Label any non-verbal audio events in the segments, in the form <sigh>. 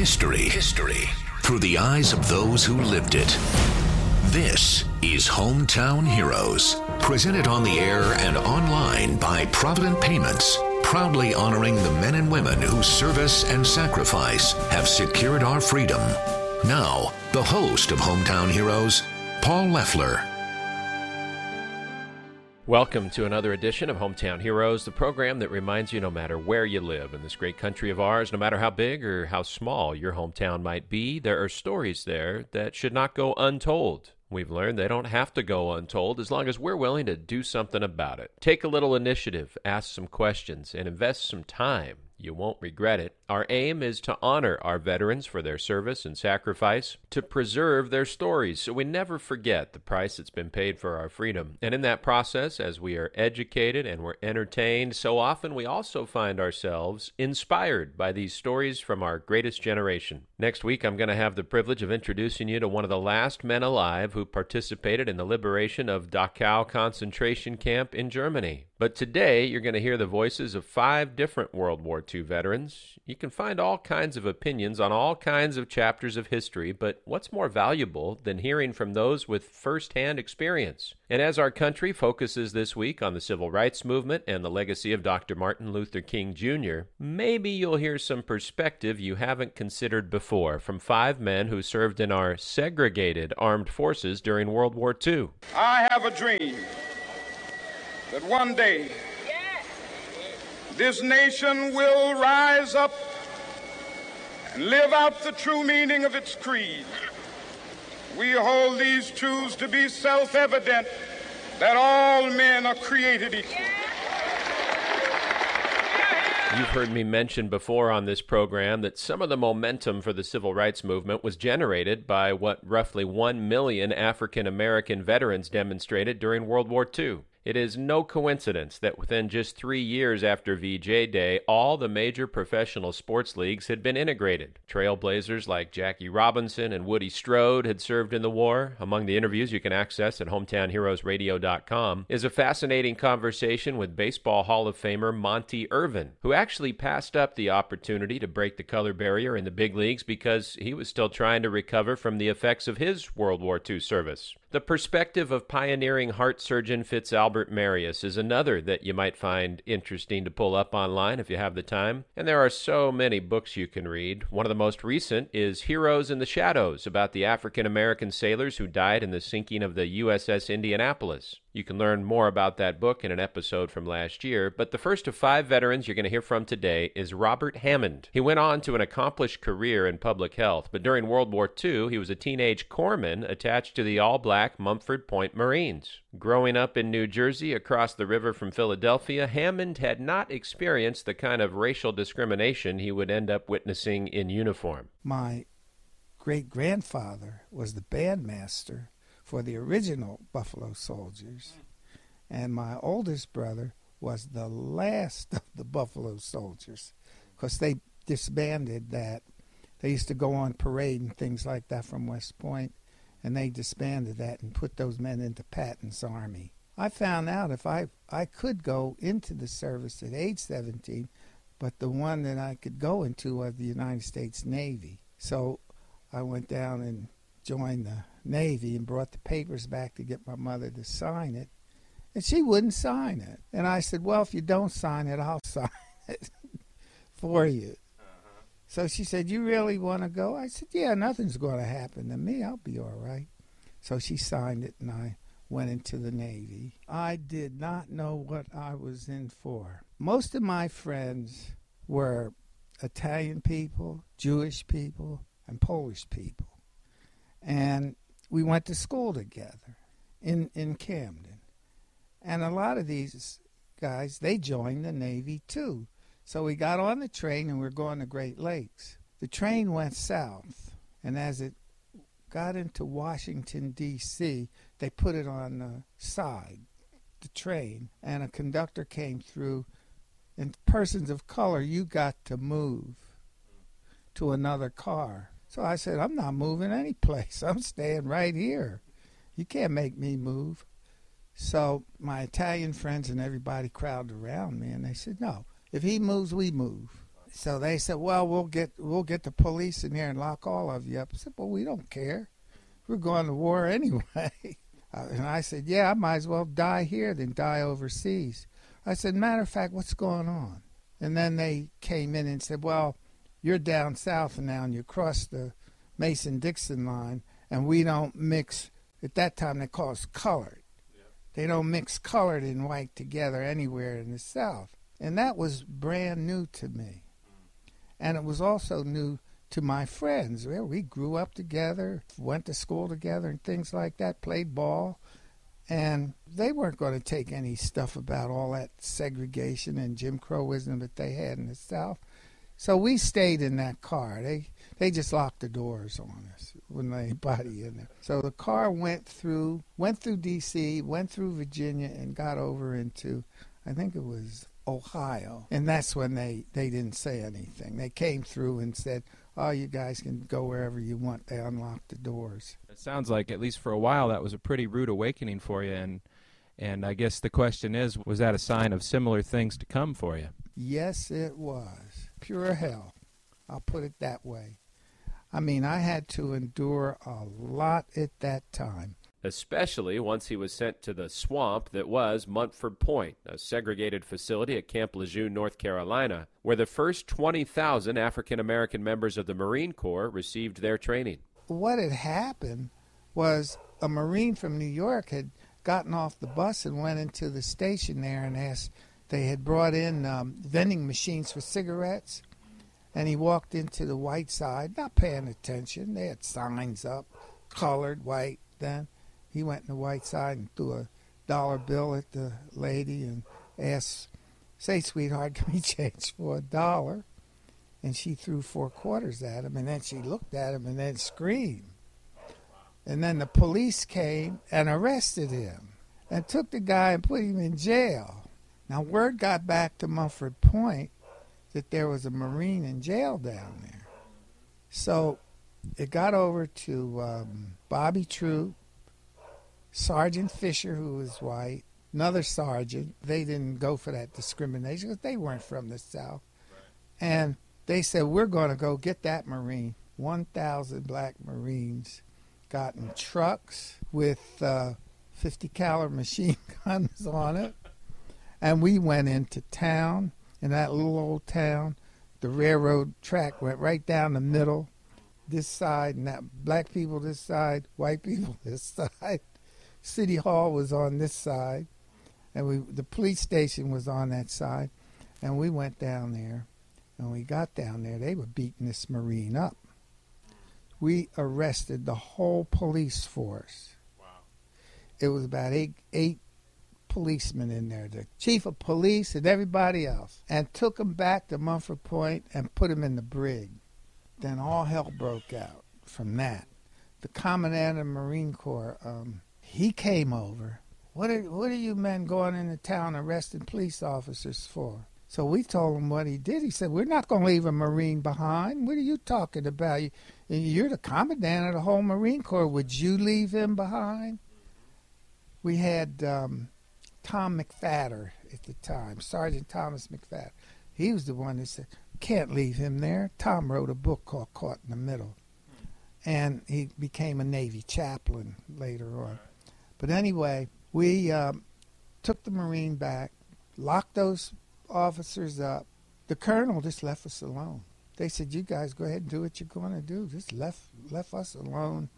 History. History. Through the eyes of those who lived it. This is Hometown Heroes. Presented on the air and online by Provident Payments. Proudly honoring the men and women whose service and sacrifice have secured our freedom. Now, the host of Hometown Heroes, Paul Leffler. Welcome to another edition of Hometown Heroes, the program that reminds you no matter where you live in this great country of ours, no matter how big or how small your hometown might be, there are stories there that should not go untold. We've learned they don't have to go untold as long as we're willing to do something about it. Take a little initiative, ask some questions, and invest some time you won't regret it. Our aim is to honor our veterans for their service and sacrifice, to preserve their stories so we never forget the price that's been paid for our freedom. And in that process, as we are educated and we're entertained, so often we also find ourselves inspired by these stories from our greatest generation. Next week, I'm going to have the privilege of introducing you to one of the last men alive who participated in the liberation of Dachau concentration camp in Germany. But today, you're going to hear the voices of five different World War II veterans. You can find all kinds of opinions on all kinds of chapters of history, but what's more valuable than hearing from those with firsthand experience? And as our country focuses this week on the civil rights movement and the legacy of Dr. Martin Luther King Jr., maybe you'll hear some perspective you haven't considered before from five men who served in our segregated armed forces during World War II. I have a dream that one day this nation will rise up and live out the true meaning of its creed. We hold these truths to be self evident that all men are created equal. You've heard me mention before on this program that some of the momentum for the civil rights movement was generated by what roughly 1 million African American veterans demonstrated during World War II. It is no coincidence that within just three years after VJ Day, all the major professional sports leagues had been integrated. Trailblazers like Jackie Robinson and Woody Strode had served in the war. Among the interviews you can access at hometownheroesradio.com is a fascinating conversation with Baseball Hall of Famer Monte Irvin, who actually passed up the opportunity to break the color barrier in the big leagues because he was still trying to recover from the effects of his World War II service. The perspective of pioneering heart surgeon Fitzalbert Marius is another that you might find interesting to pull up online if you have the time. And there are so many books you can read. One of the most recent is Heroes in the Shadows about the African American sailors who died in the sinking of the USS Indianapolis. You can learn more about that book in an episode from last year, but the first of five veterans you're going to hear from today is Robert Hammond. He went on to an accomplished career in public health, but during World War II, he was a teenage corpsman attached to the all black Montford Point Marines. Growing up in New Jersey across the river from Philadelphia, Hammond had not experienced the kind of racial discrimination he would end up witnessing in uniform. My great grandfather was the bandmaster for the original Buffalo Soldiers, and my oldest brother was the last of the Buffalo Soldiers because they disbanded that. They used to go on parade and things like that from West Point, and they disbanded that and put those men into Patton's army. I found out if I I could go into the service at age 17, but the one that I could go into was the United States Navy. So I went down and joined the Navy and brought the papers back to get my mother to sign it. And she wouldn't sign it. And I said, Well, if you don't sign it, I'll <laughs> sign it for you. So she said, You really want to go? I said, Yeah, nothing's going to happen to me. I'll be all right. So she signed it, and I went into the Navy. I did not know what I was in for. Most of my friends were Italian people, Jewish people, and Polish people. And we went to school together in, in Camden. And a lot of these guys, they joined the Navy too. So we got on the train and we are going to Great Lakes. The train went south, and as it got into Washington, D.C., they put it on the side, the train, and a conductor came through. And persons of color, you got to move to another car. So I said, I'm not moving any place. <laughs> I'm staying right here. You can't make me move. So my Italian friends and everybody crowded around me and they said, No, if he moves, we move. so they said, "Well, we'll get we'll get the police in here and lock all of you up." I said, "Well, we don't care. We're going to war <laughs> anyway." <laughs> Uh, and I said, "Yeah, I might as well die here than die overseas." I said, "Matter of fact, what's going on?" And then they came in and said, "Well, you're down south now, and you cross the Mason-Dixon line, and we don't mix." At that time, they call us colored. They don't mix colored and white together anywhere in the South. And that was brand new to me. And it was also new to my friends. We grew up together, went to school together, and things like that, played ball. And they weren't going to take any stuff about all that segregation and Jim Crowism that they had in the South. So we stayed in that car. They they just locked the doors on us when anybody <laughs> in there. So the car went through went through D.C., went through Virginia, and got over into I think it was Ohio. And that's when they, they didn't say anything. They came through and said, oh, you guys can go wherever you want. They unlocked the doors. It sounds like, at least for a while, that was a pretty rude awakening for you. And, and I guess the question is, was that a sign of similar things to come for you? Yes, it was. Pure hell. I'll put it that way. I mean, I had to endure a lot at that time especially once he was sent to the swamp that was Montford Point, a segregated facility at Camp Lejeune, North Carolina, where the first 20,000 African American members of the Marine Corps received their training. What had happened was a Marine from New York had gotten off the bus and went into the station there and asked, they had brought in um, vending machines for cigarettes. And he walked into the white side, not paying attention. They had signs up, colored, white then he went in the white side and threw a dollar bill at the lady and asked, "Say, sweetheart, <laughs> can we change for a dollar?" And she threw four quarters at him, and then she looked at him and then screamed. And then the police came and arrested him and took the guy and put him in jail. Now, word got back to Montford Point that there was a Marine in jail down there. So it got over to um, Bobby Troup Sergeant Fisher, who was white, another sergeant. They didn't go for that discrimination because they weren't from the South. And they said, We're going to go get that Marine. 1,000 black Marines got in trucks with uh, 50 caliber machine <laughs> guns on it. And we went into town, in that little old town. The railroad track went right down the middle, this side, and that black people this side, white people <laughs> this side. City Hall was on this side, and we the police station was on that side, and we went down there. And we got down there, they were beating this Marine up. We arrested the whole police force. Wow. It was about eight eight policemen in there, the chief of police and everybody else, and took them back to Montford Point and put them in the brig. Then all hell broke out from that. The commandant of the Marine Corps, um, he came over. What are what are you men going into town arresting police officers for? So we told him what he did. He said, "We're not going to leave a Marine behind. What are you talking about? You're the commandant of the whole Marine Corps. Would you leave him behind?" We had um, Tom McFadder at the time, Sergeant Thomas McFadder. He was the one that said, "Can't leave him there." Tom wrote a book called "Caught in the Middle," and he became a Navy chaplain later on. But anyway, we um, took the Marine back, locked those officers up. The colonel just left us alone. They said, "You guys go ahead and do what you're going to do." Just left left us alone,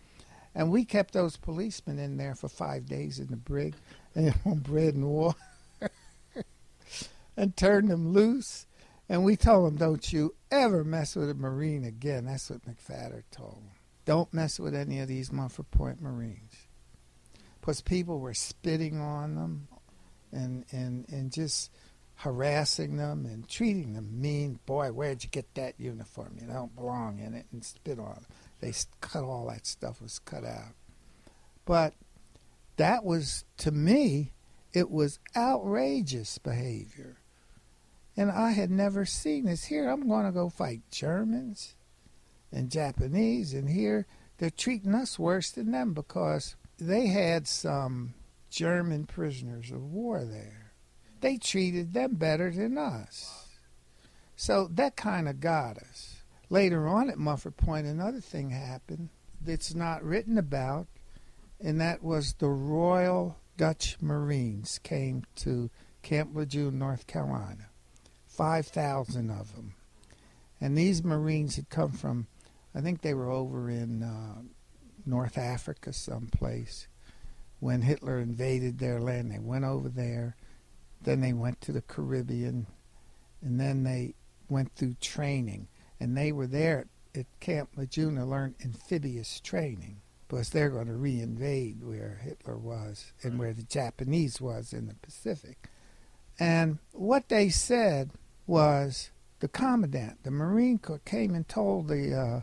and we kept those policemen in there for five days in the brig, <laughs> and on bread and water, <laughs> and turned them loose. And we told them, "Don't you ever mess with a Marine again." That's what McFadder told them. Don't mess with any of these Montford Point Marines because people were spitting on them and, and, and just harassing them and treating them mean. Boy, where'd you get that uniform? You don't belong in it and spit on it. They cut all that stuff was cut out. But that was, to me, it was outrageous behavior. And I had never seen this. Here, I'm going to go fight Germans and Japanese, and here they're treating us worse than them because they had some German prisoners of war there. They treated them better than us. So that kind of got us. Later on at Montford Point, another thing happened that's not written about, and that was the Royal Dutch Marines came to Camp Lejeune, North Carolina. 5,000 of them. And these Marines had come from, I think they were over in uh, North Africa someplace when Hitler invaded their land. They went over there. Then they went to the Caribbean. And then they went through training. And they were there at Camp Lejeune to learn amphibious training because they're going to reinvade where Hitler was and where the Japanese was in the Pacific. And what they said was the commandant, the Marine Corps, came and told the uh,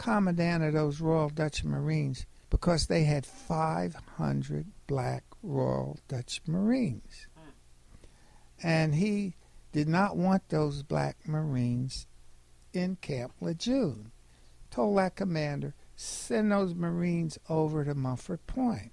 commandant of those Royal Dutch Marines because they had 500 black Royal Dutch Marines. And he did not want those black Marines in Camp Lejeune. Told that commander, send those Marines over to Montford Point.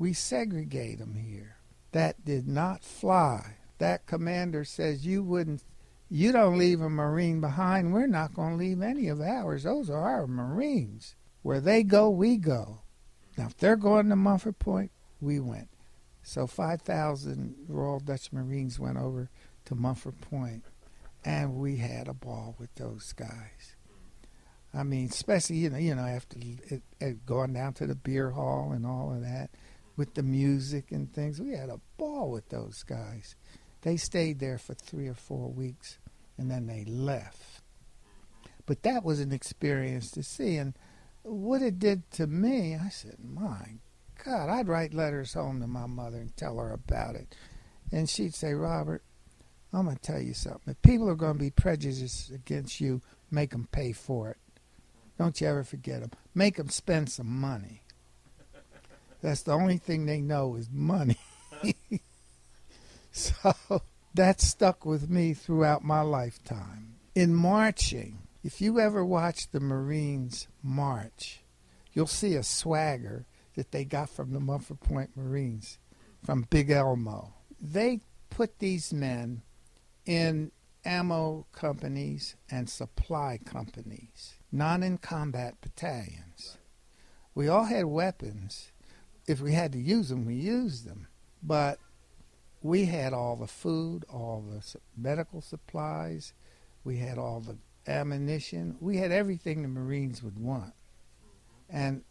We segregate them here. That did not fly. That commander says you wouldn't you don't leave a Marine behind. We're not going to leave any of ours. Those are our Marines. Where they go, we go. Now, if they're going to Montford Point, we went. So 5,000 Royal Dutch Marines went over to Montford Point, and we had a ball with those guys. I mean, especially you know, you know, after it, it going down to the beer hall and all of that, with the music and things, we had a ball with those guys. They stayed there for three or four weeks and then they left. But that was an experience to see. And what it did to me, I said, my God, I'd write letters home to my mother and tell her about it. And she'd say, Robert, I'm going to tell you something. If people are going to be prejudiced against you, make them pay for it. Don't you ever forget them. Make them spend some money. That's the only thing they know is money. <laughs> so that stuck with me throughout my lifetime. In marching, if you ever watch the Marines march, you'll see a swagger that they got from the Montford Point Marines, from Big Elmo. They put these men in ammo companies and supply companies, not in combat battalions. We all had weapons. If we had to use them, we used them. But we had all the food, all the medical supplies, we had all the ammunition, we had everything the Marines would want. And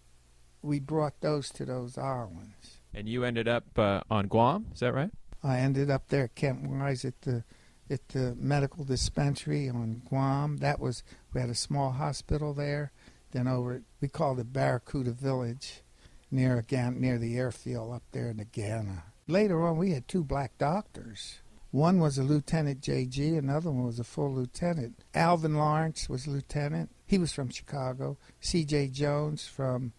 we brought those to those islands. And you ended up uh, on Guam, is that right? I ended up there at Camp Wise at the at the medical dispensary on Guam. That was we had a small hospital there. Then over we called it Barracuda Village, near again near the airfield up there in the Ghana later on, we had two black doctors. One was a lieutenant JG, another one was a full lieutenant. Alvin Lawrence was lieutenant. He was from Chicago. C.J. Jones from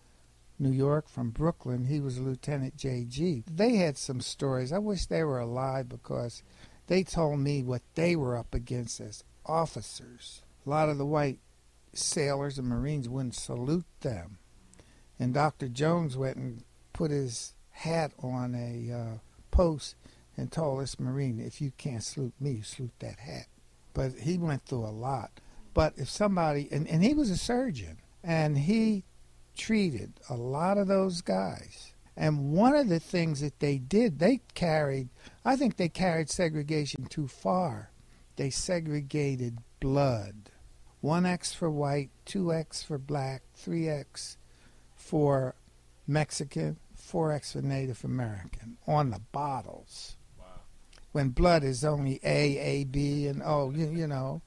New York, from Brooklyn. He was Lieutenant JG. They had some stories. I wish they were alive because they told me what they were up against as officers. A lot of the white sailors and Marines wouldn't salute them. And Dr. Jones went and put his hat on a uh, post and told this Marine, if you can't salute me, you salute that hat. But he went through a lot. But if somebody, and, and he was a surgeon, and he treated a lot of those guys. And one of the things that they did, they carried, I think they carried segregation too far. They segregated blood. 1X for white, 2X for black, 3X for Mexican, 4X for Native American on the bottles. Wow. When blood is only A, A, B, and O, you, you know.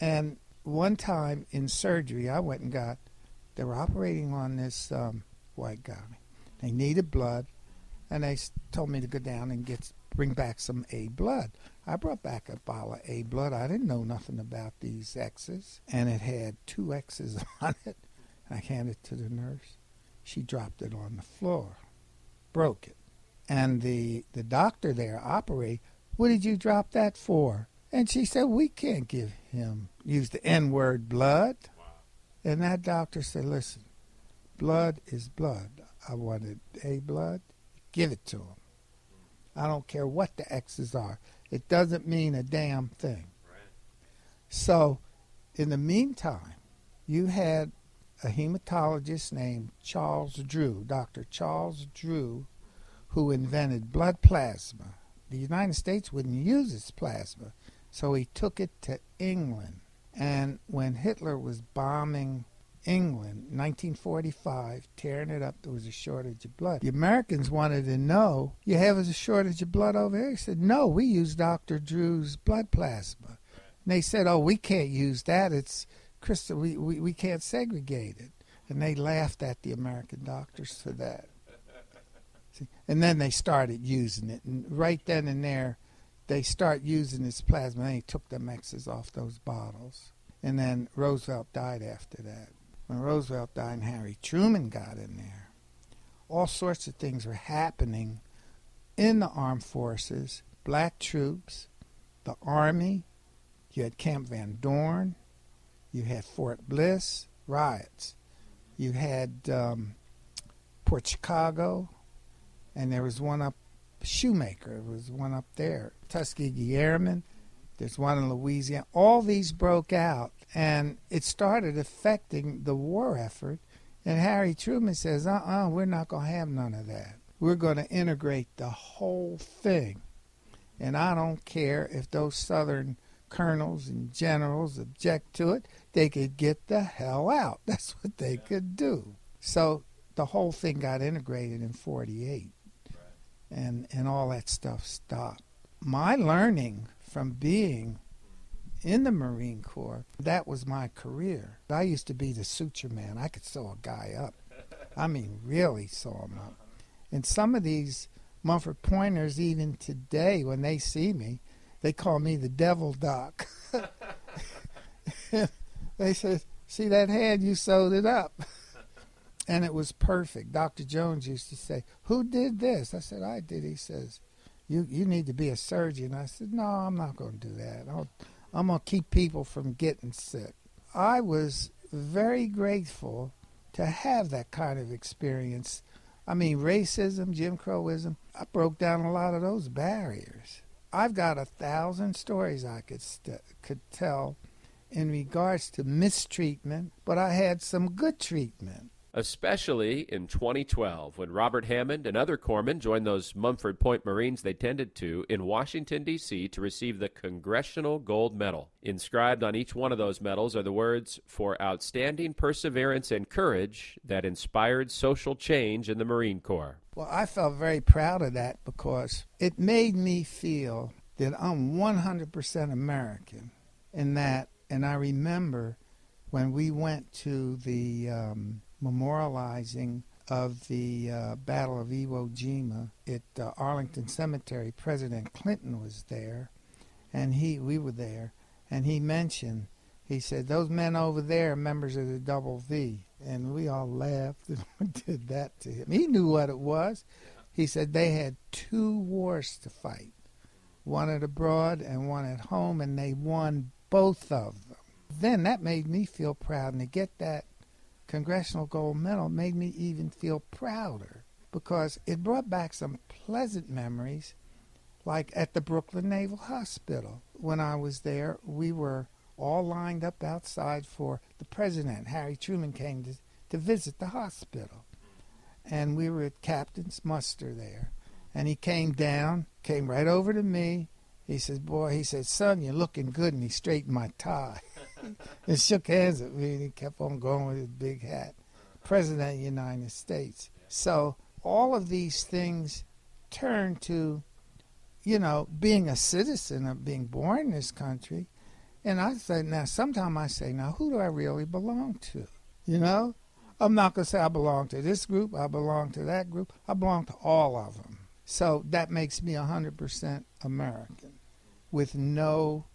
And one time in surgery, I went and got, they were operating on this um, white guy. They needed blood, and they told me to go down and get bring back some A blood. I brought back a bottle of A blood. I didn't know nothing about these X's, and it had two X's <laughs> on it. I handed it to the nurse. She dropped it on the floor broke it. And the, the doctor there operate, what did you drop that for? And she said, we can't give him, use the N word, blood. Wow. And that doctor said, listen, blood is blood. I wanted A blood, give it to him. I don't care what the X's are. It doesn't mean a damn thing. So, in the meantime, you had a hematologist named Charles Drew, Dr. Charles Drew, who invented blood plasma. The United States wouldn't use its plasma, so he took it to England. And when Hitler was bombing England, 1945, tearing it up, there was a shortage of blood. The Americans wanted to know, you have a shortage of blood over here? He said, no, we use Dr. Drew's blood plasma. And they said, oh, we can't use that. It's crystal, we, we, we can't segregate it. And they laughed at the American doctors for that. <laughs> See? And then they started using it. And right then and there, they start using this plasma. They took the X's off those bottles. And then Roosevelt died after that. When Roosevelt died and Harry Truman got in there, all sorts of things were happening in the armed forces, black troops, the army. You had Camp Van Dorn. You had Fort Bliss, riots. You had um, Port Chicago, and there was one up Shoemaker. There was one up there. Tuskegee Airmen. There's one in Louisiana. All these broke out, and it started affecting the war effort. And Harry Truman says, uh uh-uh, uh, we are not going to have none of that. We're going to integrate the whole thing. And I don't care if those Southern colonels and generals object to it, they could get the hell out. <laughs> That's what they could do. So the whole thing got integrated in 48 and and all that stuff stopped. My learning from being in the Marine Corps, that was my career. I used to be the suture man. I could sew a guy up. I mean, really sew him up. Uh-huh. And some of these Montford Pointers, even today, when they see me, they call me the Devil Doc. <laughs> they said, "See that hand? You sewed it up." and it was perfect. Dr. Jones used to say, "Who did this?" I said, "I did." He says, "You you need to be a surgeon." I said, "No, I'm not going to do that. i I'm going to keep people from getting sick." I was very grateful to have that kind of experience. I mean, racism, Jim Crowism, I broke down a lot of those barriers. I've got a thousand stories I could st- could tell in regards to mistreatment, but I had some good treatment especially in 2012 when Robert Hammond and other corpsmen joined those Montford Point Marines they tended to in Washington, D.C. to receive the Congressional Gold Medal. Inscribed on each one of those medals are the words, For outstanding perseverance and courage that inspired social change in the Marine Corps. Well, I felt very proud of that because it made me feel that I'm 100% American in that, and I remember when we went to the um, memorializing of the uh, Battle of Iwo Jima at uh, Arlington Cemetery. President Clinton was there, and he we were there, and he mentioned. He said, "Those men over there are members of the Double V," and we all laughed and <laughs> did that to him. He knew what it was. He said they had two wars to fight, one at abroad and one at home, and they won both of them. Then that made me feel proud, and to get that Congressional Gold Medal made me even feel prouder because it brought back some pleasant memories, like at the Brooklyn Naval Hospital. When I was there, we were all lined up outside for the president. Harry Truman came to, to visit the hospital. And we were at Captain's muster there. And he came down, came right over to me. He says, Boy, he said, Son, you're looking good. And he straightened my tie. And shook hands with me and he kept on going with his big hat. President of the United States. So all of these things turn to, you know, being a citizen of being born in this country. And I say now, sometimes I say, now, who do I really belong to? You know, I'm not going to say I belong to this group, I belong to that group. I belong to all of them. So that makes me 100% American with no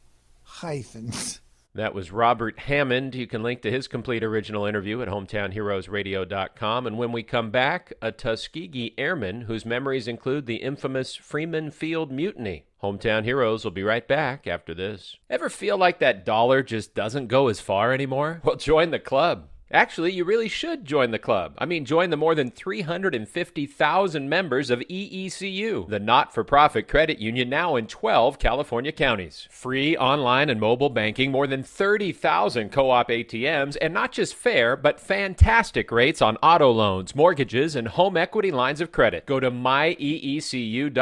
hyphens. That was Robert Hammond. You can link to his complete original interview at hometownheroesradio.com. And when we come back, a Tuskegee airman whose memories include the infamous Freeman Field Mutiny. Hometown Heroes will be right back after this. Ever feel like that dollar just doesn't go as far anymore? Well, join the club. Actually, you really should join the club. I mean, join the more than 350,000 members of EECU, the not for profit credit union now in 12 California counties. Free online and mobile banking, more than 30,000 co op ATMs, and not just fair, but fantastic rates on auto loans, mortgages, and home equity lines of credit. Go to myeecu.org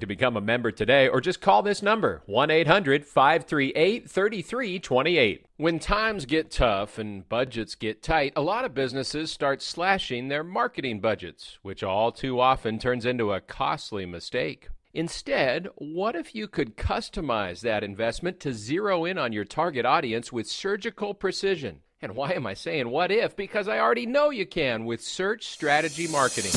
to become a member today, or just call this number 1 800 538 3328. When times get tough and budgets get tight, a lot of businesses start slashing their marketing budgets, which all too often turns into a costly mistake. Instead, what if you could customize that investment to zero in on your target audience with surgical precision? And why am I saying what if? Because I already know you can with Search Strategy Marketing.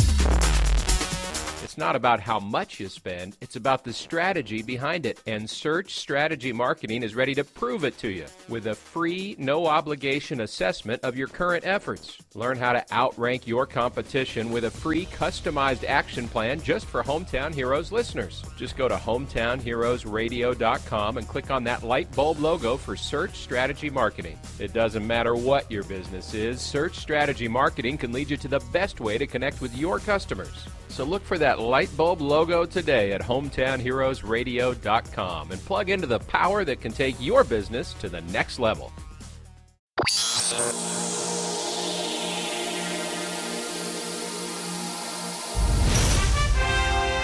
It's not about how much you spend, it's about the strategy behind it. And Search Strategy Marketing is ready to prove it to you with a free, no obligation assessment of your current efforts. Learn how to outrank your competition with a free, customized action plan just for Hometown Heroes listeners. Just go to hometownheroesradio.com and click on that light bulb logo for Search Strategy Marketing. It doesn't matter what your business is, Search Strategy Marketing can lead you to the best way to connect with your customers. So look for that light bulb logo today at hometownheroesradio.com and plug into the power that can take your business to the next level.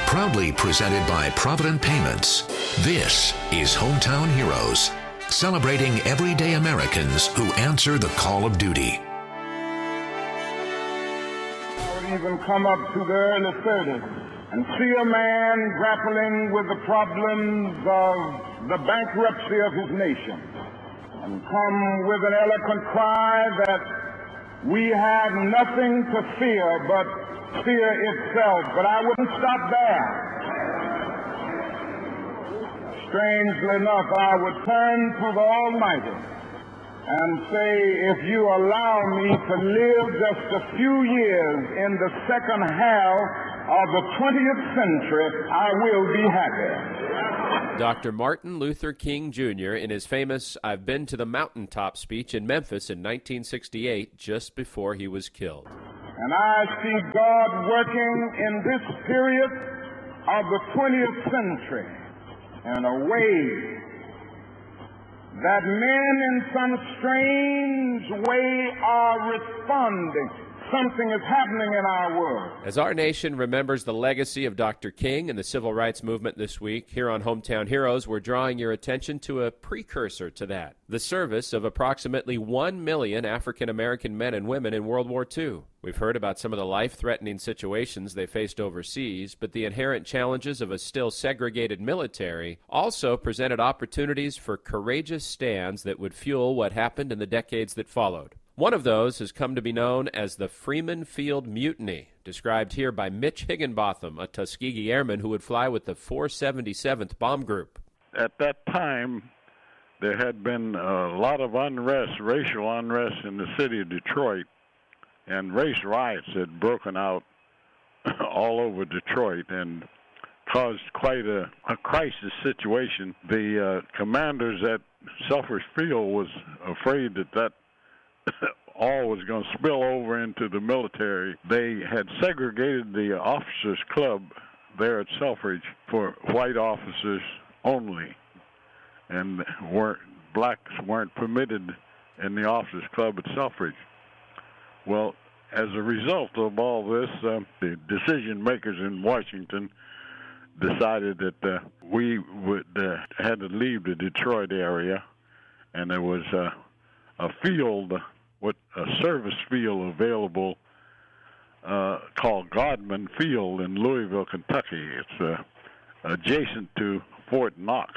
Proudly presented by Provident Payments, this is Hometown Heroes, celebrating everyday Americans who answer the call of duty. Even come up to the early 30s and see a man grappling with the problems of the bankruptcy of his nation and come with an eloquent cry that we have nothing to fear but fear itself. But I wouldn't stop there. Strangely enough, I would turn to the Almighty and say, if you allow me to live just a few years in the second half of the 20th century, I will be happy. Dr. Martin Luther King Jr., in his famous I've Been to the Mountaintop speech in Memphis in 1968, just before he was killed. And I see God working in this period of the 20th century in a way that men in some strange way are responding. Something is happening in our world. As our nation remembers the legacy of Dr. King and the civil rights movement this week, here on Hometown Heroes, we're drawing your attention to a precursor to that the service of approximately 1 million African American men and women in World War II. We've heard about some of the life threatening situations they faced overseas, but the inherent challenges of a still segregated military also presented opportunities for courageous stands that would fuel what happened in the decades that followed. One of those has come to be known as the Freeman Field Mutiny, described here by Mitch Higginbotham, a Tuskegee airman who would fly with the 477th Bomb Group. At that time, there had been a lot of unrest, racial unrest in the city of Detroit, and race riots had broken out <laughs> all over Detroit and caused quite a, a crisis situation. The uh, commanders at Selfridge Field was afraid that that <laughs> all was going to spill over into the military. They had segregated the officers' club there at Selfridge for white officers only, and weren't blacks weren't permitted in the officers' club at Selfridge. Well, as a result of all this, uh, the decision makers in Washington decided that uh, we would uh, had to leave the Detroit area, and there was uh, a field, a service field available uh, called Godman Field in Louisville, Kentucky. It's uh, adjacent to Fort Knox.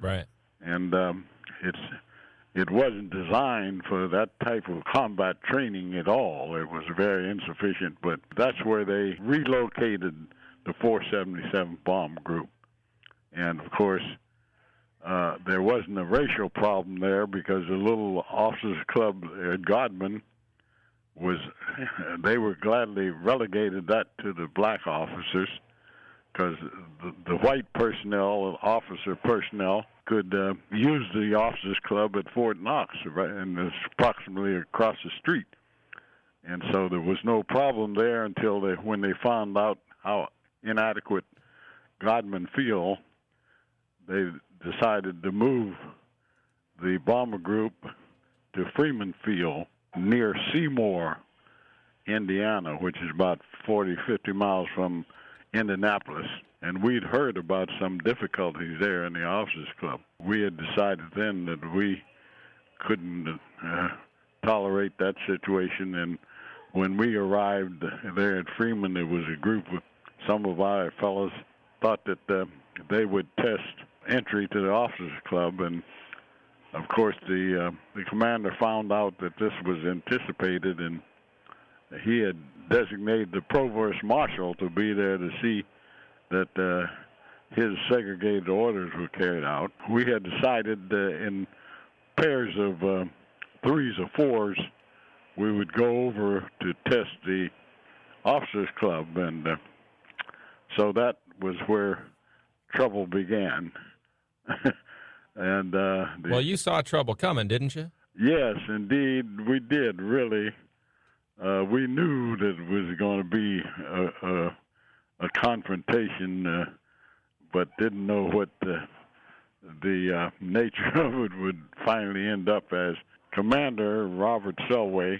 Right. And um, it's it wasn't designed for that type of combat training at all. It was very insufficient, but that's where they relocated the 477 bomb group. And of course, uh, there wasn't a racial problem there because the little officers club at Godman was <laughs> they were gladly relegated that to the black officers because the, the white personnel, officer personnel, could uh, use the officers club at Fort Knox, right, and it's approximately across the street. and so there was no problem there until they when they found out how inadequate Godman Field. They decided to move the bomber group to Freeman Field near Seymour, Indiana, which is about 40, 50 miles from Indianapolis. And we'd heard about some difficulties there in the officers club. We had decided then that we couldn't uh, tolerate that situation. And when we arrived there at Freeman, there was a group of some of our fellows thought that uh, they would test entry to the officers club and of course, the uh, the commander found out that this was anticipated, and he had designated the provost marshal to be there to see that uh, his segregated orders were carried out. We had decided uh, in pairs of uh, threes or fours, we would go over to test the officers' club, and uh, so that was where trouble began. <laughs> And uh, the, well, you saw trouble coming, didn't you? Yes, indeed, we did. Really, uh, we knew that it was going to be a, a, a confrontation, uh, but didn't know what the the uh, <laughs> nature of it would finally end up as. Commander Robert Selway,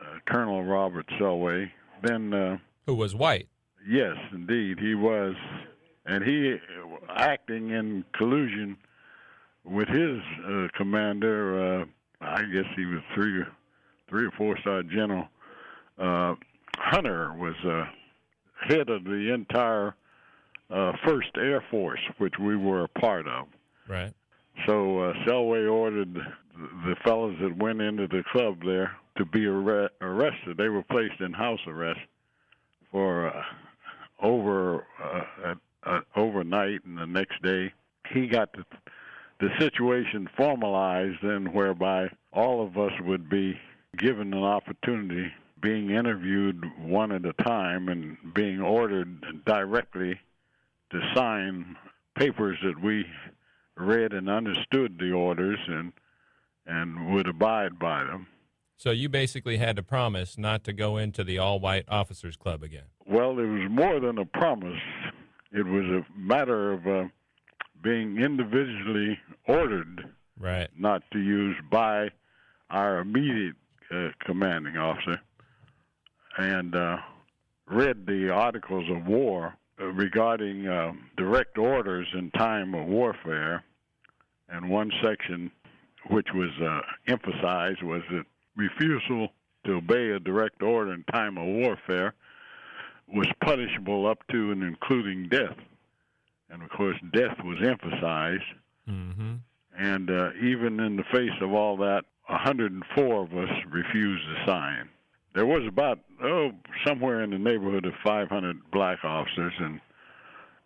uh, Colonel Robert Selway, then uh, who was white. Yes, indeed, he was and he acting in collusion with his uh, commander. Uh, I guess he was three, three or four star general. Uh, Hunter was uh, head of the entire uh, First Air Force, which we were a part of. Right. So uh, Selway ordered the fellows that went into the club there to be arre- arrested. They were placed in house arrest for uh, over uh, uh, overnight, and the next day he got the, the situation formalized, then whereby all of us would be given an opportunity, being interviewed one at a time, and being ordered directly to sign papers that we read and understood the orders and and would abide by them. So you basically had to promise not to go into the all white officers club again. Well, it was more than a promise. It was a matter of uh, being individually ordered right. not to use by our immediate uh, commanding officer and uh, read the articles of war regarding uh, direct orders in time of warfare. And one section which was uh, emphasized was that refusal to obey a direct order in time of warfare was punishable up to and including death. And of course, death was emphasized. Mm-hmm. And uh, even in the face of all that, 104 of us refused to sign. There was about oh somewhere in the neighborhood of 500 black officers and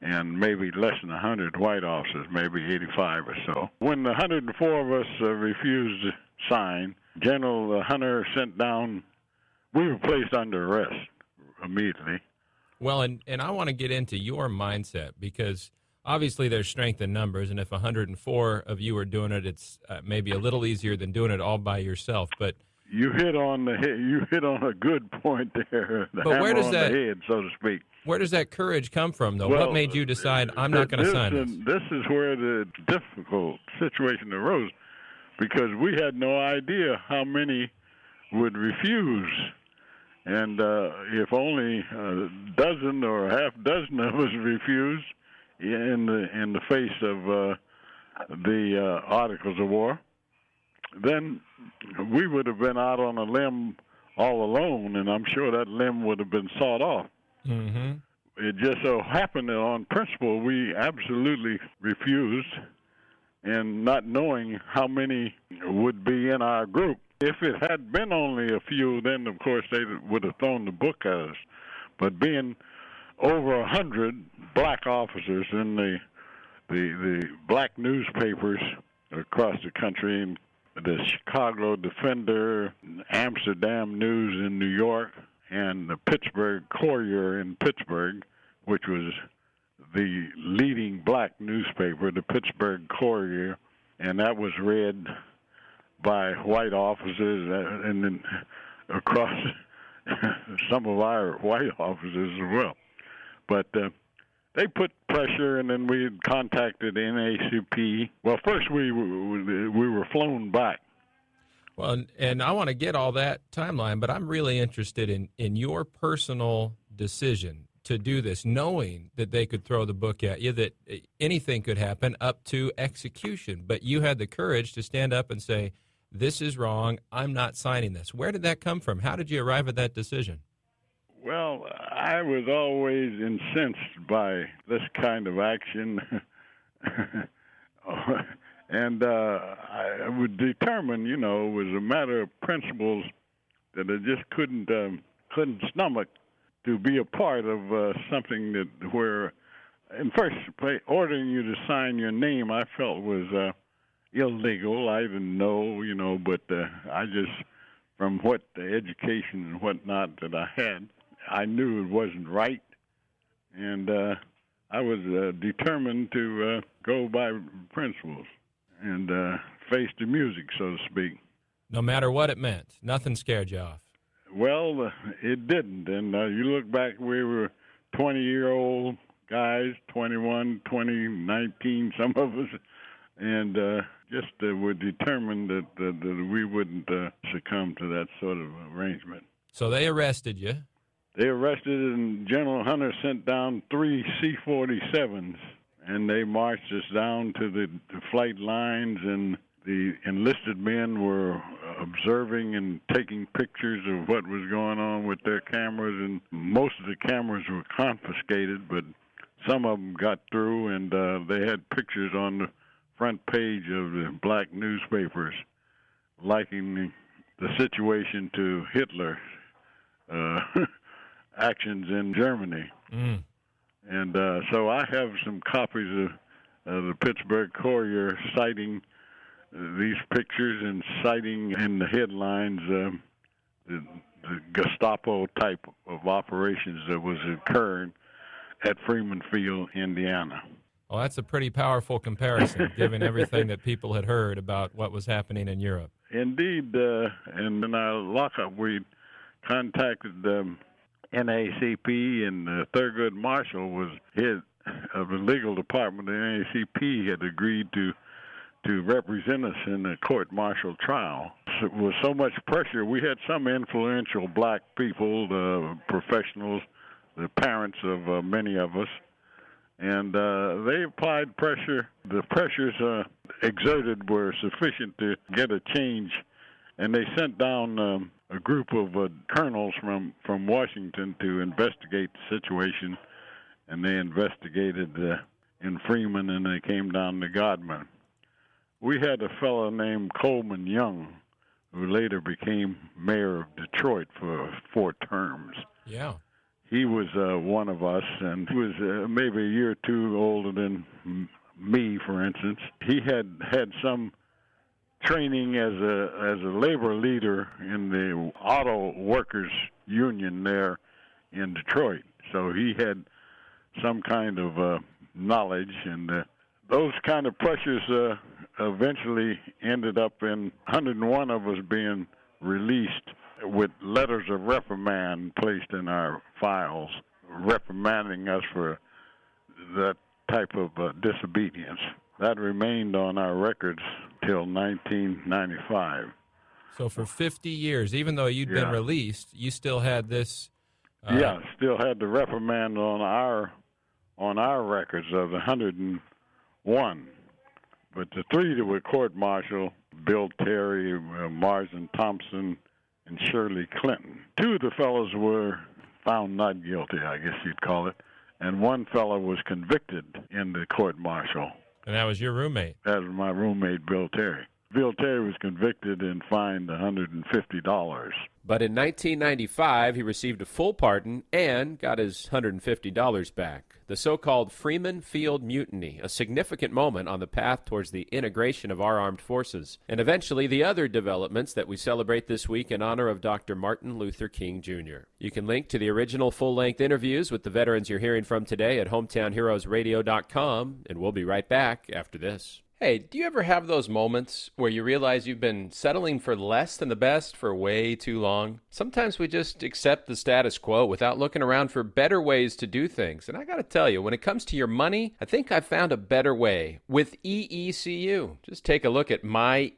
and maybe less than 100 white officers, maybe 85 or so. When the 104 of us uh, refused to sign, General Hunter sent down. We were placed under arrest immediately. Well, and, and I want to get into your mindset because obviously there's strength in numbers, and if 104 of you are doing it, it's uh, maybe a little easier than doing it all by yourself. But you hit on the head, you hit on a good point there. <laughs> The but where does that head, so to speak? Where does that courage come from, though? Well, what made you decide I'm not going to sign this? This is where the difficult situation arose because we had no idea how many would refuse and uh, if only a dozen or a half dozen of us <laughs> refused in the in the face of uh, the uh, articles of war, then we would have been out on a limb all alone, and I'm sure that limb would have been sawed off. Mm-hmm. It just so happened that on principle we absolutely refused, and not knowing how many would be in our group if it had been only a few, then of course they would have thrown the book at us. But being over a hundred black officers in the the the black newspapers across the country, the Chicago Defender, Amsterdam News in New York, and the Pittsburgh Courier in Pittsburgh, which was the leading black newspaper, the Pittsburgh Courier, and that was read by white officers, and then across <laughs> some of our white officers as well. But uh, they put pressure, and then we contacted NAACP. Well, first we we were flown back. Well, and, and I want to get all that timeline, but I'm really interested in in your personal decision to do this, knowing that they could throw the book at you, that anything could happen up to execution. But you had the courage to stand up and say, This is wrong. I'm not signing this. Where did that come from? How did you arrive at that decision? Well, I was always incensed by this kind of action. <laughs> and uh, I would determine, you know, it was a matter of principles that I just couldn't um, couldn't stomach to be a part of uh, something that where, in first place, ordering you to sign your name, I felt was uh, illegal. I didn't know, you know, but uh, I just, from what the education and whatnot that I had, I knew it wasn't right, and uh, I was uh, determined to uh, go by principles and uh, face the music, so to speak. No matter what it meant, nothing scared you off. Well, uh, it didn't. And uh, you look back, we were 20 year old guys, 21, 20, 19, some of us, and uh, just uh, were determined that, that, that we wouldn't uh, succumb to that sort of arrangement. So they arrested you. They arrested, and General Hunter sent down three C 47s, and they marched us down to the, the flight lines and the enlisted men were observing and taking pictures of what was going on with their cameras, and most of the cameras were confiscated, but some of them got through, and uh, they had pictures on the front page of the black newspapers likening the situation to Hitler uh, <laughs> actions in Germany. Mm. And uh, so I have some copies of uh, the Pittsburgh Courier citing these pictures and citing in the headlines uh, the, the Gestapo type of operations that was occurring at Freeman Field, Indiana. Well, that's a pretty powerful comparison, <laughs> given everything that people had heard about what was happening in Europe. Indeed, uh, and in our lockup, we contacted um, NACP, and uh, Thurgood Marshall was head of the legal department the NAACP, had agreed to to represent us in the court martial trial. It was so much pressure. We had some influential black people, the professionals, the parents of uh, many of us, and uh, they applied pressure. The pressures uh, exerted were sufficient to get a change, and they sent down um, a group of uh, colonels from from Washington to investigate the situation, and they investigated uh, in Freeman, and they came down to Godman we had a fellow named Coleman Young who later became mayor of Detroit for four terms. Yeah. He was uh, one of us, and he was uh, maybe a year or two older than me, for instance. He had had some training as a as a labor leader in the auto workers union there in Detroit, so he had some kind of uh, knowledge, and uh, those kind of pressures uh, eventually ended up in 101 of us being released with letters of reprimand placed in our files, reprimanding us for that type of uh, disobedience. That remained on our records till 1995. So for 50 years, even though you had yeah. been released, you still had this. Uh, yeah, still had the reprimand on our on our records of 101. But the three that were court martial, Bill Terry, uh, Marsden Thompson, and Shirley Clinton. Two of the fellows were found not guilty, I guess you'd call it, and one fellow was convicted in the court martial. And that was your roommate? That was my roommate, Bill Terry. Terry was convicted and fined $150. But in 1995, he received a full pardon and got his $150 back the so called Freeman Field Mutiny, a significant moment on the path towards the integration of our armed forces, and eventually the other developments that we celebrate this week in honor of Dr. Martin Luther King Jr. You can link to the original full length interviews with the veterans you're hearing from today at hometownheroesradio.com, and we'll be right back after this. Hey, do you ever have those moments where you realize you've been settling for less than the best for way too long? Sometimes we just accept the status quo without looking around for better ways to do things. And I got to tell you, when it comes to your money, I think I found a better way with EECU. Just take a look at myeecu.org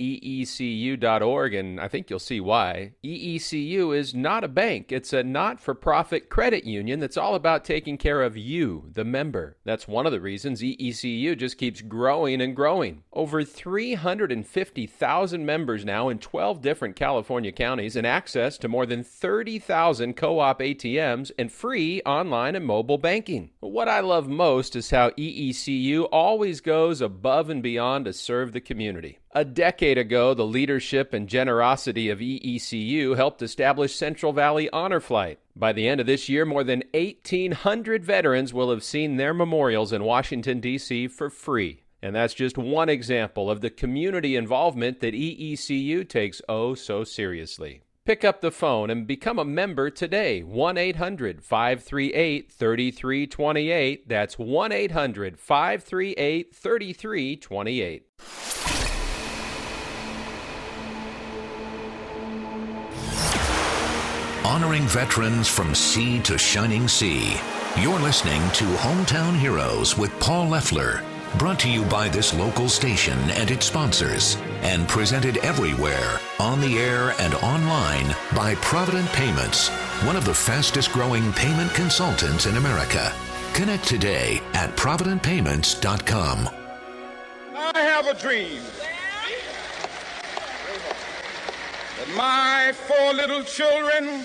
and I think you'll see why. EECU is not a bank, it's a not for profit credit union that's all about taking care of you, the member. That's one of the reasons EECU just keeps growing and growing growing. Over 350,000 members now in 12 different California counties and access to more than 30,000 co op ATMs and free online and mobile banking. What I love most is how EECU always goes above and beyond to serve the community. A decade ago, the leadership and generosity of EECU helped establish Central Valley Honor Flight. By the end of this year, more than 1,800 veterans will have seen their memorials in Washington, D.C. for free. And that's just one example of the community involvement that EECU takes oh so seriously. Pick up the phone and become a member today. 1 800 538 3328. That's 1 800 538 3328. Honoring veterans from sea to shining sea. You're listening to Hometown Heroes with Paul Leffler. Brought to you by this local station and its sponsors, and presented everywhere, on the air and online by Provident Payments, one of the fastest growing payment consultants in America. Connect today at providentpayments.com. I have a dream that my four little children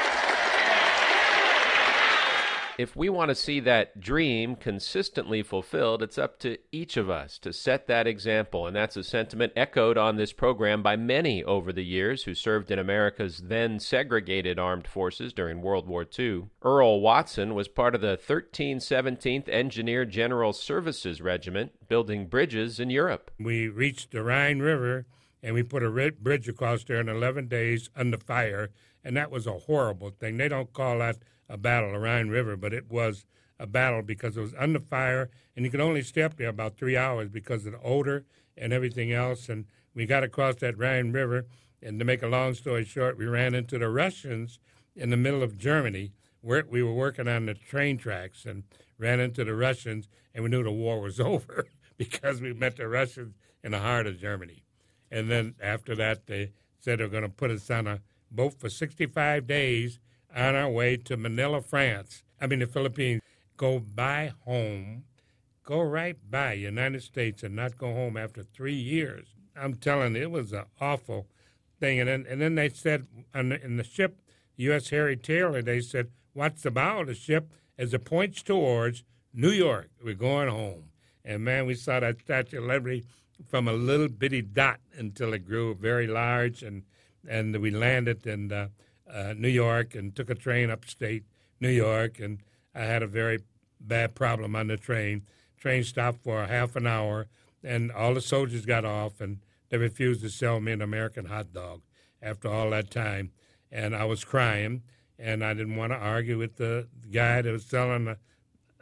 If we want to see that dream consistently fulfilled, it's up to each of us to set that example. And that's a sentiment echoed on this program by many over the years who served in America's then segregated armed forces during World War II. Earl Watson was part of the 1317th Engineer General Services Regiment building bridges in Europe. We reached the Rhine River and we put a bridge across there in 11 days under fire. And that was a horrible thing. They don't call that a battle, the Rhine River, but it was a battle because it was under fire, and you could only stay up there about three hours because of the odor and everything else. And we got across that Rhine River, and to make a long story short, we ran into the Russians in the middle of Germany. Where we were working on the train tracks and ran into the Russians, and we knew the war was <laughs> over because we met the Russians in the heart of Germany. And then after that, they said they're going to put us on a boat for 65 days on our way to Manila, France. I mean, the Philippines. Go by home, go right by United States, and not go home after three years. I'm telling you, it was an awful thing. And then, and then they said on the, in the ship, U.S. Harry Taylor, they said, "What's the bow of the ship?" As it points towards New York, we're going home. And man, we saw that Statue of Liberty from a little bitty dot until it grew very large, and and we landed and. Uh, uh, New York and took a train upstate New York, and I had a very bad problem on the train. Train stopped for a half an hour, and all the soldiers got off, and they refused to sell me an American hot dog after all that time. And I was crying, and I didn't want to argue with the guy that was selling the,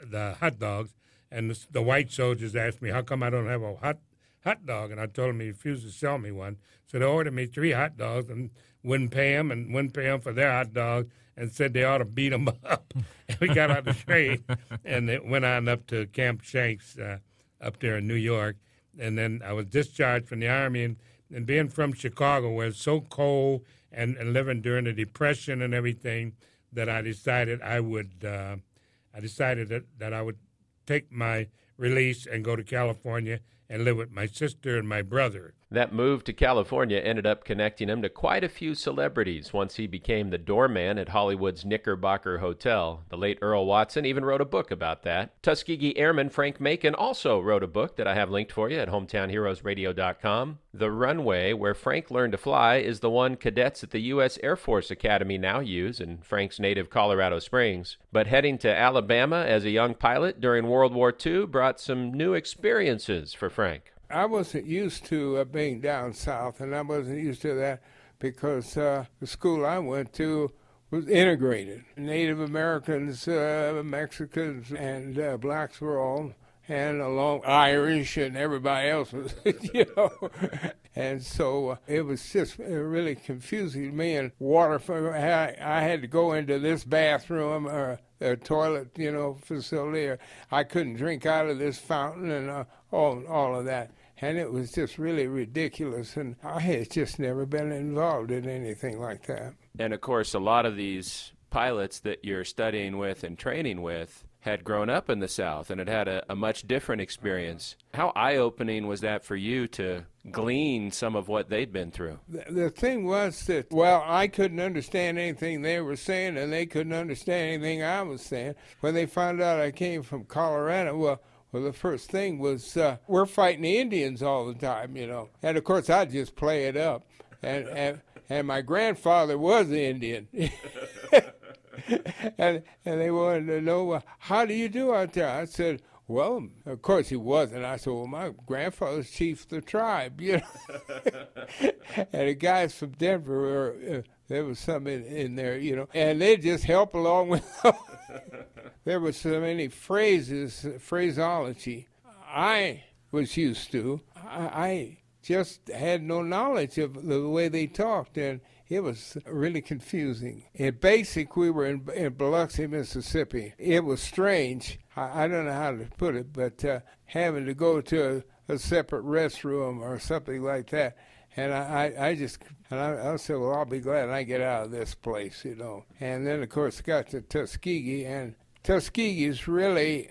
the hot dogs. And the, the white soldiers asked me, "How come I don't have a hot hot dog?" And I told him he refused to sell me one. So they ordered me three hot dogs, and wouldn't pay him and wouldn't pay him for their hot dog and said they ought to beat him <laughs> up. and we got on the train and it went on up to Camp Shanks uh, up there in New York. And then I was discharged from the Army. And, and being from Chicago, where it's so cold and, and living during the Depression and everything, that I decided I would, uh, I decided that, that I would take my release and go to California and live with my sister and my brother. That move to California ended up connecting him to quite a few celebrities once he became the doorman at Hollywood's Knickerbocker Hotel. The late Earl Watson even wrote a book about that. Tuskegee Airman Frank Macon also wrote a book that I have linked for you at hometownheroesradio.com. The runway where Frank learned to fly is the one cadets at the U.S. Air Force Academy now use in Frank's native Colorado Springs. But heading to Alabama as a young pilot during World War II brought some new experiences for Frank. I wasn't used to uh, being down south, and I wasn't used to that because uh, the school I went to was integrated. Native Americans, uh, Mexicans, and uh, blacks were all, and along Irish and everybody else was, <laughs> you know. And so uh, it was just uh, really confusing to me. And water, for, I, I had to go into this bathroom or a toilet, you know, facility. Or I couldn't drink out of this fountain and uh, all, all of that and it was just really ridiculous. And I had just never been involved in anything like that. And of course, a lot of these pilots that you're studying with and training with had grown up in the South and had had a, a much different experience. How eye opening was that for you to glean some of what they'd been through? The, the thing was that, well, I couldn't understand anything they were saying, and they couldn't understand anything I was saying. When they found out I came from Colorado, well, well, the first thing was uh, we're fighting the Indians all the time, you know. And of course, I just play it up. And, and, and my grandfather was an Indian. <laughs> and, and they wanted to know, well, how do you do out there? I said, well, of course he wasn't. I said, well, my grandfather's chief of the tribe, you know. <laughs> and the guys from Denver were, uh, there was some in, in there, you know, and they just help along with <laughs> there were so many phrases, phraseology I was used to. I, I just had no knowledge of the way they talked, and it was really confusing. In basic, we were in, in Biloxi, Mississippi. It was strange. I, I don't know how to put it, but uh, having to go to a, a separate restroom or something like that and I, I, I just, and I, I said, well, I'll be glad I get out of this place, you know. And then, of course, got to Tuskegee, and Tuskegee is really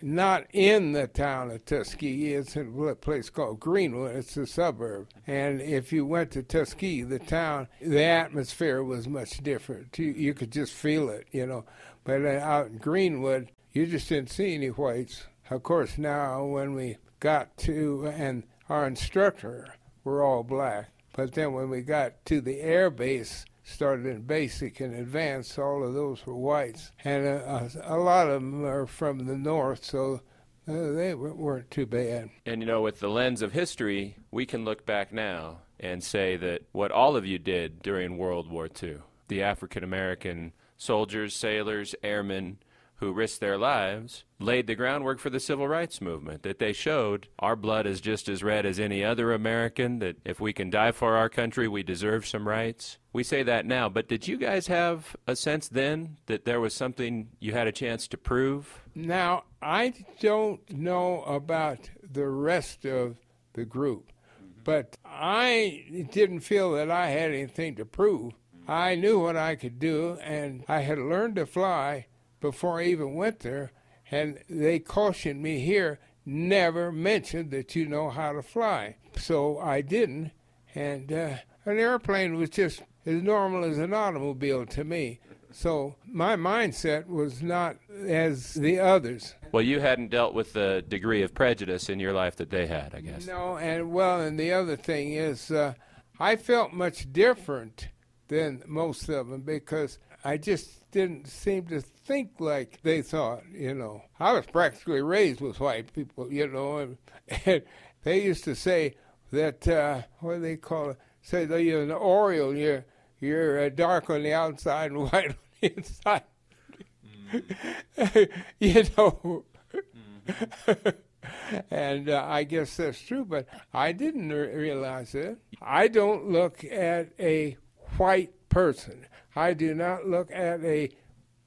not in the town of Tuskegee. It's in a place called Greenwood. It's a suburb. And if you went to Tuskegee, the town, the atmosphere was much different. You, you could just feel it, you know. But uh, out in Greenwood, you just didn't see any whites. Of course, now when we got to, and our instructor, were all black. But then when we got to the air base, started in basic and advanced, all of those were whites. And uh, a lot of them are from the north, so uh, they weren't too bad. And you know, with the lens of history, we can look back now and say that what all of you did during World War II, the African American soldiers, sailors, airmen, who risked their lives laid the groundwork for the civil rights movement. That they showed our blood is just as red as any other American, that if we can die for our country, we deserve some rights. We say that now, but did you guys have a sense then that there was something you had a chance to prove? Now, I don't know about the rest of the group, but I didn't feel that I had anything to prove. I knew what I could do, and I had learned to fly before I even went there, and they cautioned me here never mention that you know how to fly. So I didn't, and uh, an airplane was just as normal as an automobile to me. So my mindset was not as the others. Well, you hadn't dealt with the degree of prejudice in your life that they had, I guess. No, and well, and the other thing is, uh, I felt much different than most of them because I just didn't seem to think like they thought, you know. I was practically raised with white people, you know, and, <laughs> and they used to say that, uh, what do they call it? Say that you're an Oreo, you're, you're uh, dark on the outside and <laughs> white on the inside. Mm. <laughs> you know. Mm. and uh, I guess that's true, but I didn't re- realize it. I don't look at a white person. I do not look at a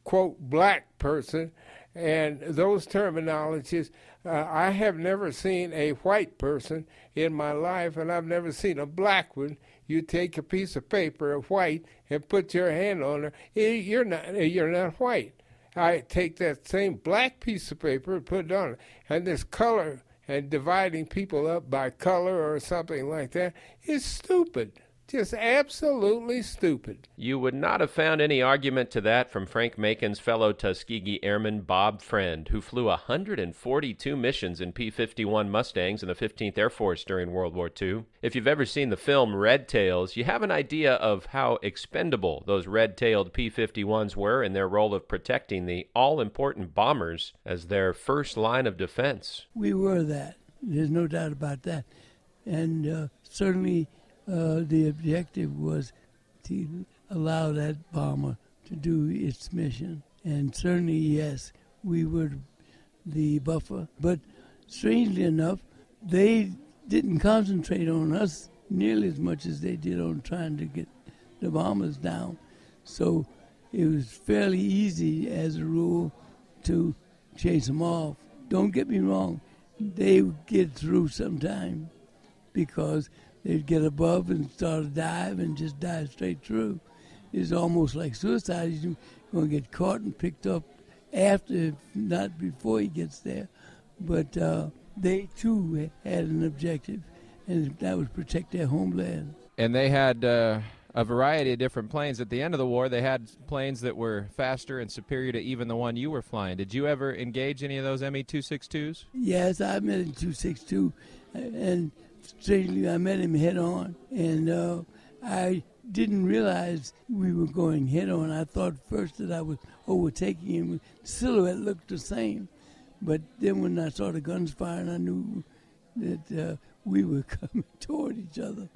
quote black person and those terminologies. Uh, I have never seen a white person in my life, and I've never seen a black one. You take a piece of paper of white and put your hand on it. Eh, you're not. Eh, you're not white. I take that same black piece of paper and put it on and this color and dividing people up by color or something like that is stupid. Just absolutely stupid. You would not have found any argument to that from Frank Macon's fellow Tuskegee Airman Bob Friend, who flew 142 missions in P 51 Mustangs in the 15th Air Force during World War II. If you've ever seen the film Red Tails, you have an idea of how expendable those red tailed P 51s were in their role of protecting the all important bombers as their first line of defense. We were that. There's no doubt about that. And uh, certainly uh, the objective was to allow that bomber to do its mission. And certainly, yes, we were the buffer. But strangely enough, they didn't concentrate on us nearly as much as they did on trying to get the bombers down. So it was fairly easy, as a rule, to chase them off. Don't get me wrong, they get through sometime because they'd get above and start to dive and just dive straight through. It's almost like suicide. You're going to get caught and picked up after, not before he gets there. But uh, they too had an objective, and that was protect their homeland. And they had uh, a variety of different planes. At the end of the war, they had planes that were faster and superior to even the one you were flying. Did you ever engage any of those ME 262s? Yes, I met in 262, and strangely, I met him head on, and uh, I didn't realize we were going head on. I thought first that I was overtaking him. The silhouette looked the same, but then when I saw the guns firing, I knew that uh, we were <laughs> coming toward each other,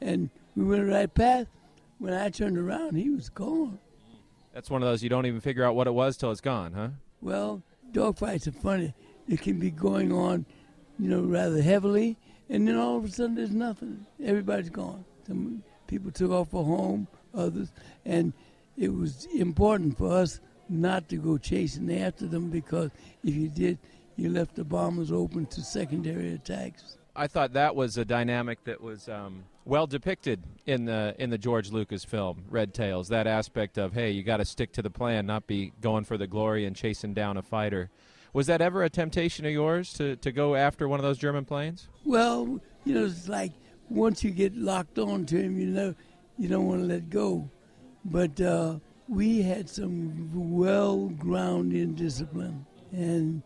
and we went right past. When I turned around, he was gone. That's one of those you don't even figure out what it was till it's gone, huh? Well, dogfights are funny. It can be going on, you know, rather heavily, and then all of a sudden there's nothing. Everybody's gone. Some people took off for home, others, and it was important for us not to go chasing after them because if you did, you left the bombers open to secondary attacks. I thought that was a dynamic that was um, well depicted in the in the George Lucas film Red Tails. That aspect of hey, you got to stick to the plan, not be going for the glory and chasing down a fighter. Was that ever a temptation of yours to, to go after one of those German planes? Well, you know, it's like once you get locked on to him, you know, you don't want to let go. But uh, we had some well grounded discipline, and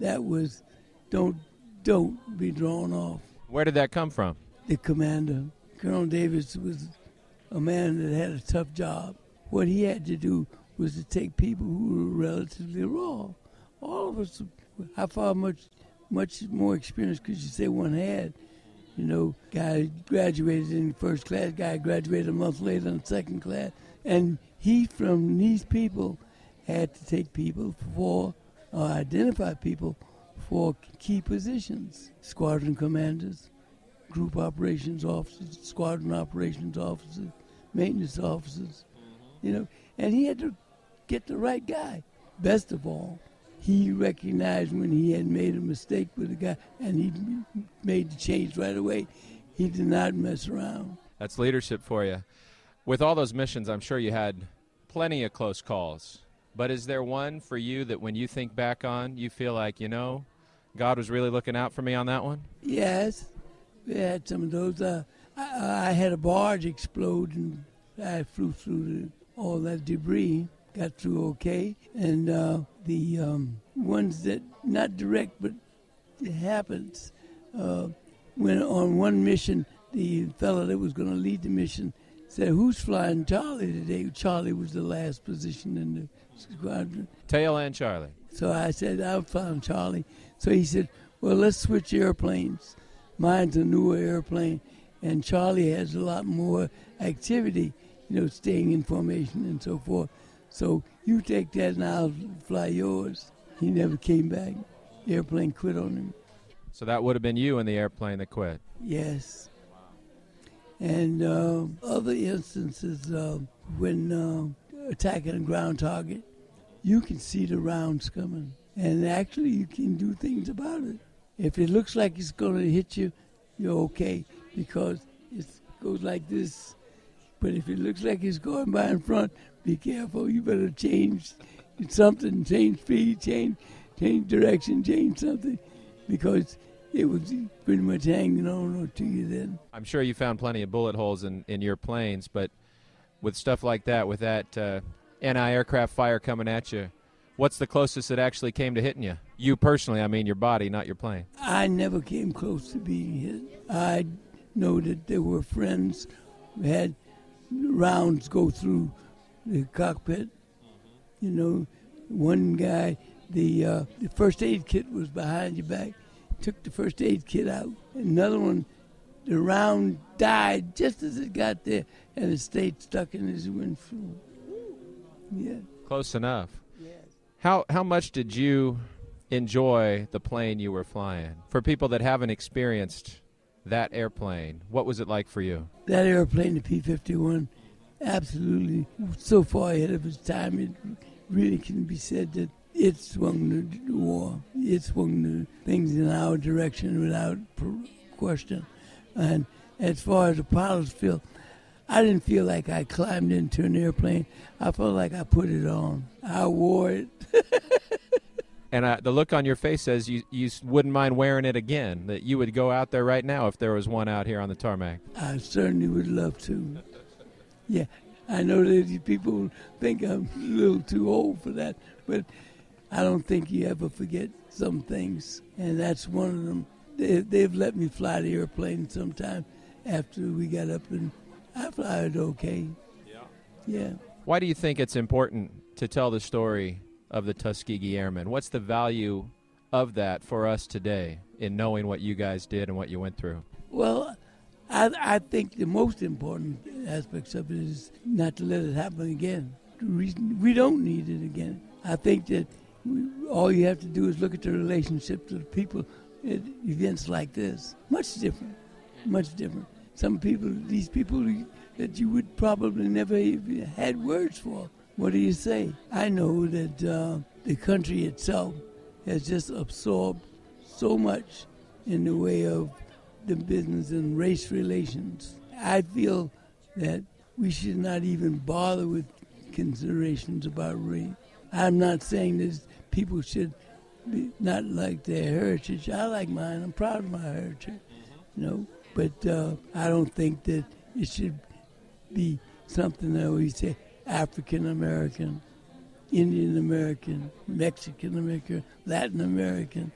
that was don't don't be drawn off. Where did that come from? The commander, Colonel Davis, was a man that had a tough job. What he had to do was to take people who were relatively raw. All of us, how far much, much more experience could you say one had? You know, guy graduated in first class, guy graduated a month later in second class, and he from these people had to take people for, or identify people for key positions squadron commanders, group operations officers, squadron operations officers, maintenance officers, you know, and he had to get the right guy. Best of all, he recognized when he had made a mistake with a guy and he made the change right away. He did not mess around. That's leadership for you. With all those missions, I'm sure you had plenty of close calls. But is there one for you that when you think back on, you feel like, you know, God was really looking out for me on that one? Yes, we had some of those. Uh, I, I, had a barge explode and I flew through the, all that debris, got through okay. And uh, the um, ones that, not direct, but it happens. Uh, when on one mission, the fellow that was going to lead the mission said, Who's flying Charlie today? Charlie was the last position in the squadron. Tail-end Charlie. So I said, I'm flying Charlie. So he said, Well, let's switch airplanes. Mine's a newer airplane, and Charlie has a lot more activity, you know, staying in formation and so forth. So you take that and I'll fly yours. He never came back. The airplane quit on him. So that would have been you in the airplane that quit? Yes. And uh, other instances uh, when uh, attacking a ground target, you can see the rounds coming and actually you can do things about it. If it looks like it's going to hit you, you're okay because it goes like this. But if it looks like it's going by in front, be careful. You better change something, change speed, change change direction, change something, because it was pretty much hanging on to you then. I'm sure you found plenty of bullet holes in, in your planes, but with stuff like that, with that uh, anti-aircraft fire coming at you, What's the closest it actually came to hitting you? You personally, I mean your body, not your plane. I never came close to being hit. I know that there were friends who had rounds go through the cockpit. You know, one guy, the, uh, the first aid kit was behind your back, took the first aid kit out. Another one the round died just as it got there, and it stayed stuck in his windshield. Yeah. Close enough. How how much did you enjoy the plane you were flying? For people that haven't experienced that airplane, what was it like for you? That airplane, the P 51, absolutely so far ahead of its time, it really can be said that it swung the war. It swung the things in our direction without question. And as far as the pilots feel, I didn't feel like I climbed into an airplane. I felt like I put it on. I wore it. <laughs> and uh, the look on your face says you, you wouldn't mind wearing it again, that you would go out there right now if there was one out here on the tarmac. I certainly would love to. Yeah, I know that people think I'm a little too old for that, but I don't think you ever forget some things, and that's one of them. They, they've let me fly the airplane sometime after we got up, and I fly it okay. Yeah. Yeah. Why do you think it's important to tell the story of the Tuskegee Airmen? What's the value of that for us today in knowing what you guys did and what you went through? Well, I, I think the most important aspects of it is not to let it happen again. The we don't need it again. I think that we, all you have to do is look at the relationships of people at events like this. Much different, much different. Some people, these people that you would probably never even had words for. What do you say? I know that uh, the country itself has just absorbed so much in the way of the business and race relations. I feel that we should not even bother with considerations about race. I'm not saying that people should be not like their heritage. I like mine. I'm proud of my heritage, you know. But uh, I don't think that it should be something that we say African American, Indian American, Mexican American, Latin American,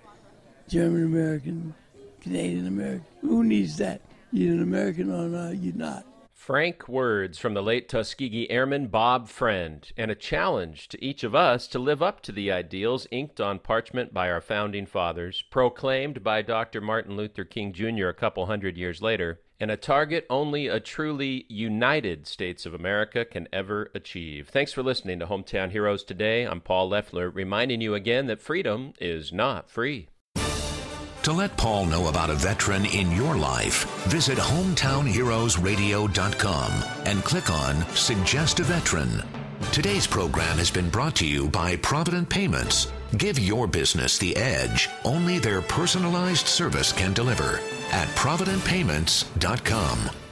German American, Canadian American. Who needs that? You're an American or not, you're not. Frank words from the late Tuskegee Airman Bob Friend, and a challenge to each of us to live up to the ideals inked on parchment by our founding fathers, proclaimed by Dr. Martin Luther King Jr. a couple hundred years later, and a target only a truly united States of America can ever achieve. Thanks for listening to Hometown Heroes today. I'm Paul Leffler, reminding you again that freedom is not free. To let Paul know about a veteran in your life, visit hometownheroesradio.com and click on Suggest a Veteran. Today's program has been brought to you by Provident Payments. Give your business the edge only their personalized service can deliver at providentpayments.com.